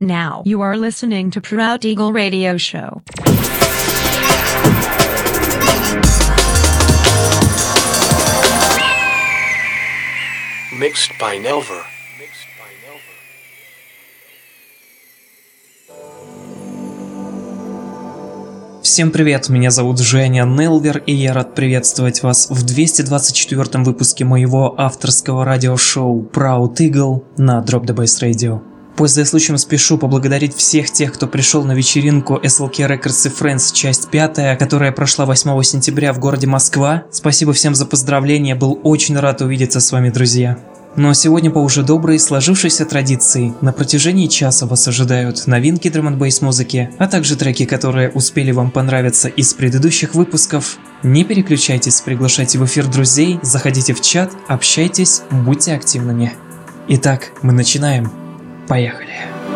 Now you are listening to Proud Eagle Radio Show. Mixed by Nelver. Всем привет, меня зовут Женя Нелвер, и я рад приветствовать вас в 224 выпуске моего авторского радиошоу Proud Eagle на Drop the Bass Radio. Пользуясь случаем, спешу поблагодарить всех тех, кто пришел на вечеринку SLK Records и Friends, часть пятая, которая прошла 8 сентября в городе Москва. Спасибо всем за поздравления, был очень рад увидеться с вами, друзья. Но сегодня по уже доброй сложившейся традиции на протяжении часа вас ожидают новинки драм н музыки, а также треки, которые успели вам понравиться из предыдущих выпусков. Не переключайтесь, приглашайте в эфир друзей, заходите в чат, общайтесь, будьте активными. Итак, мы начинаем. Поехали.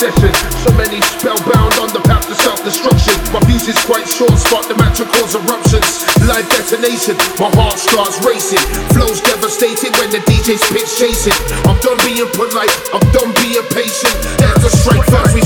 deafened. So many spellbound on the path to self-destruction. My fuse is quite short, spot the match cause eruptions. Live detonation, my heart starts racing. Flows devastating when the DJ's pitch chasing. I'm done being polite, I'm done being patient. There's a strike first, we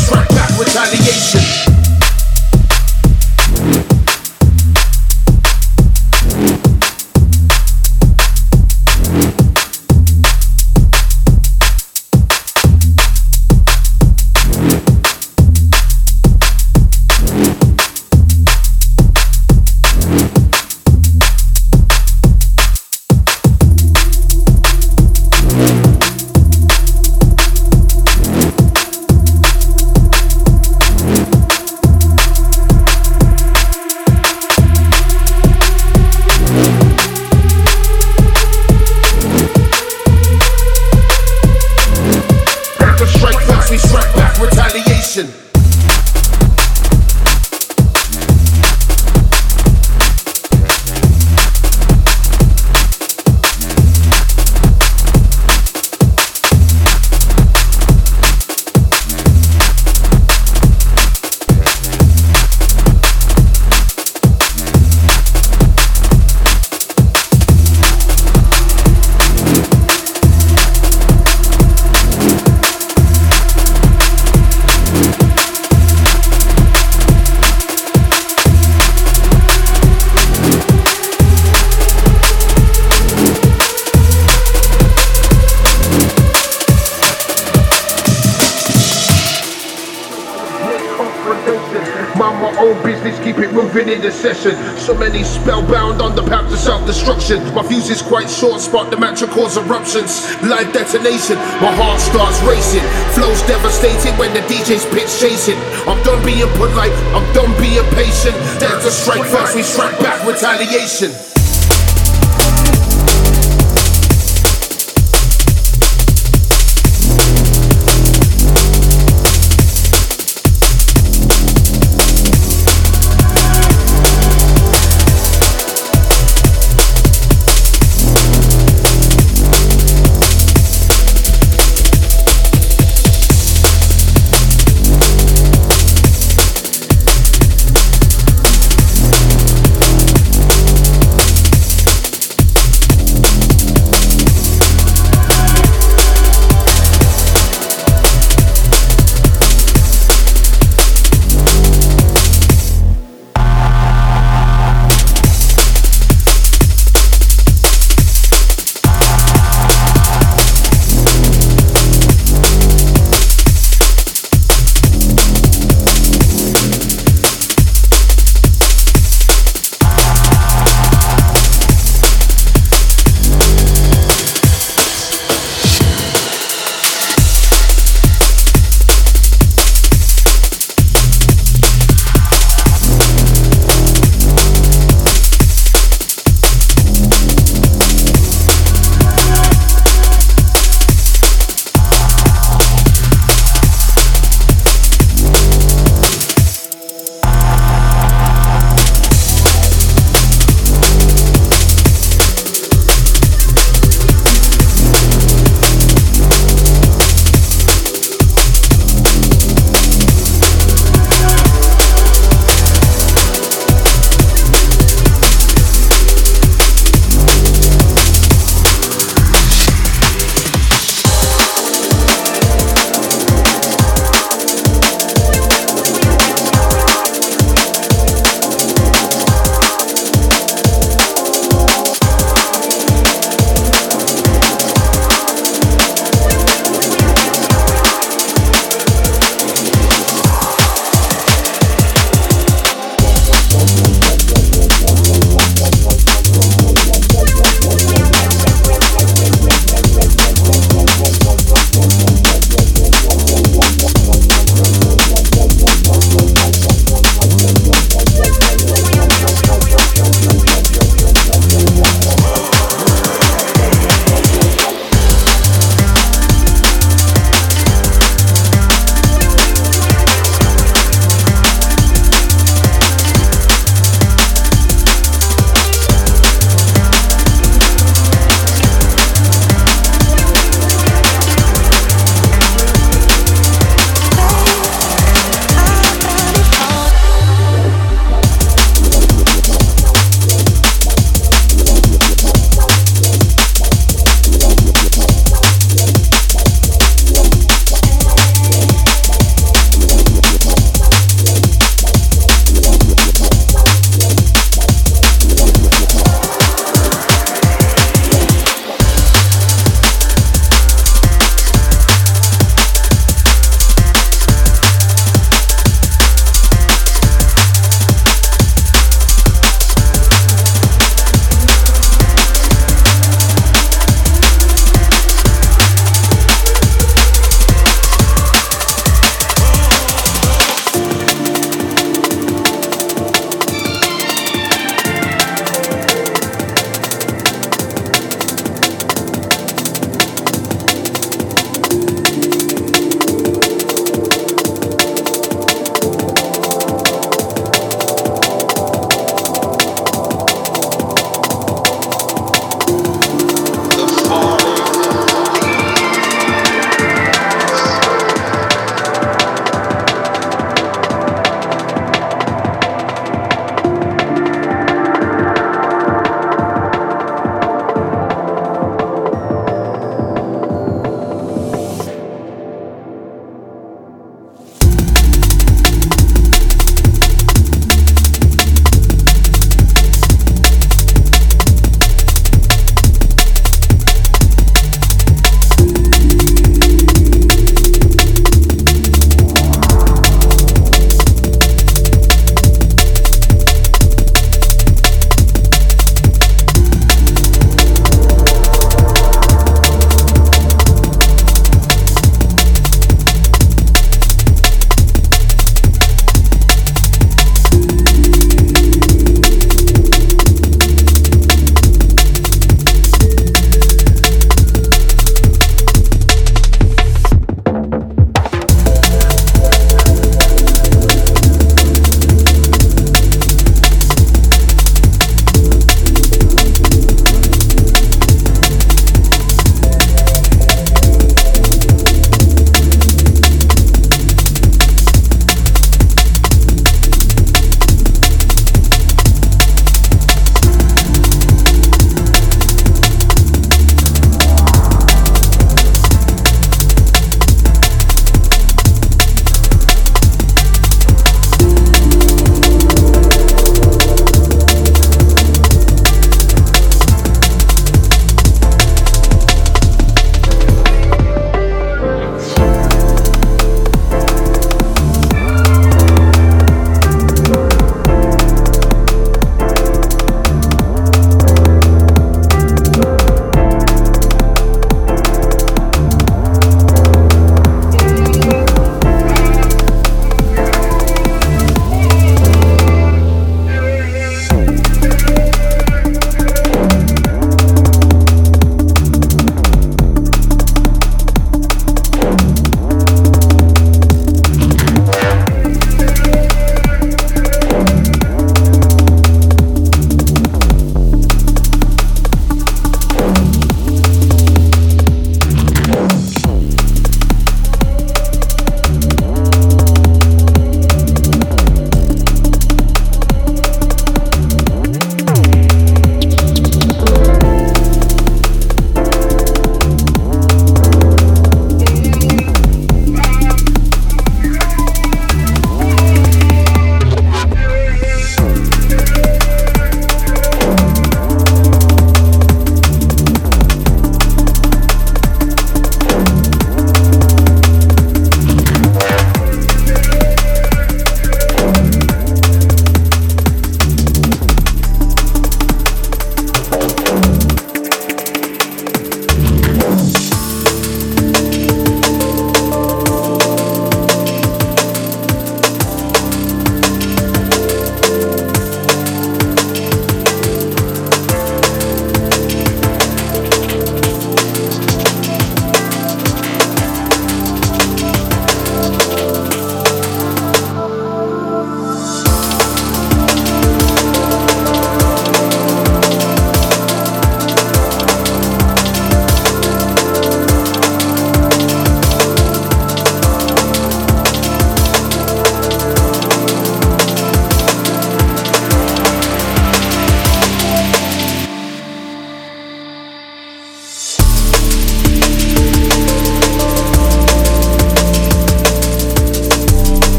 mind my own business, keep it moving in the session. So many spellbound on the path to self-destruction. My fuse is quite short, spot the match'll cause eruptions. Live detonation, my heart starts racing. Flows devastating when the DJ's pitch chasing. I'm done being polite, I'm done being patient. Death to strike first, we strike back retaliation.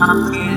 Amén.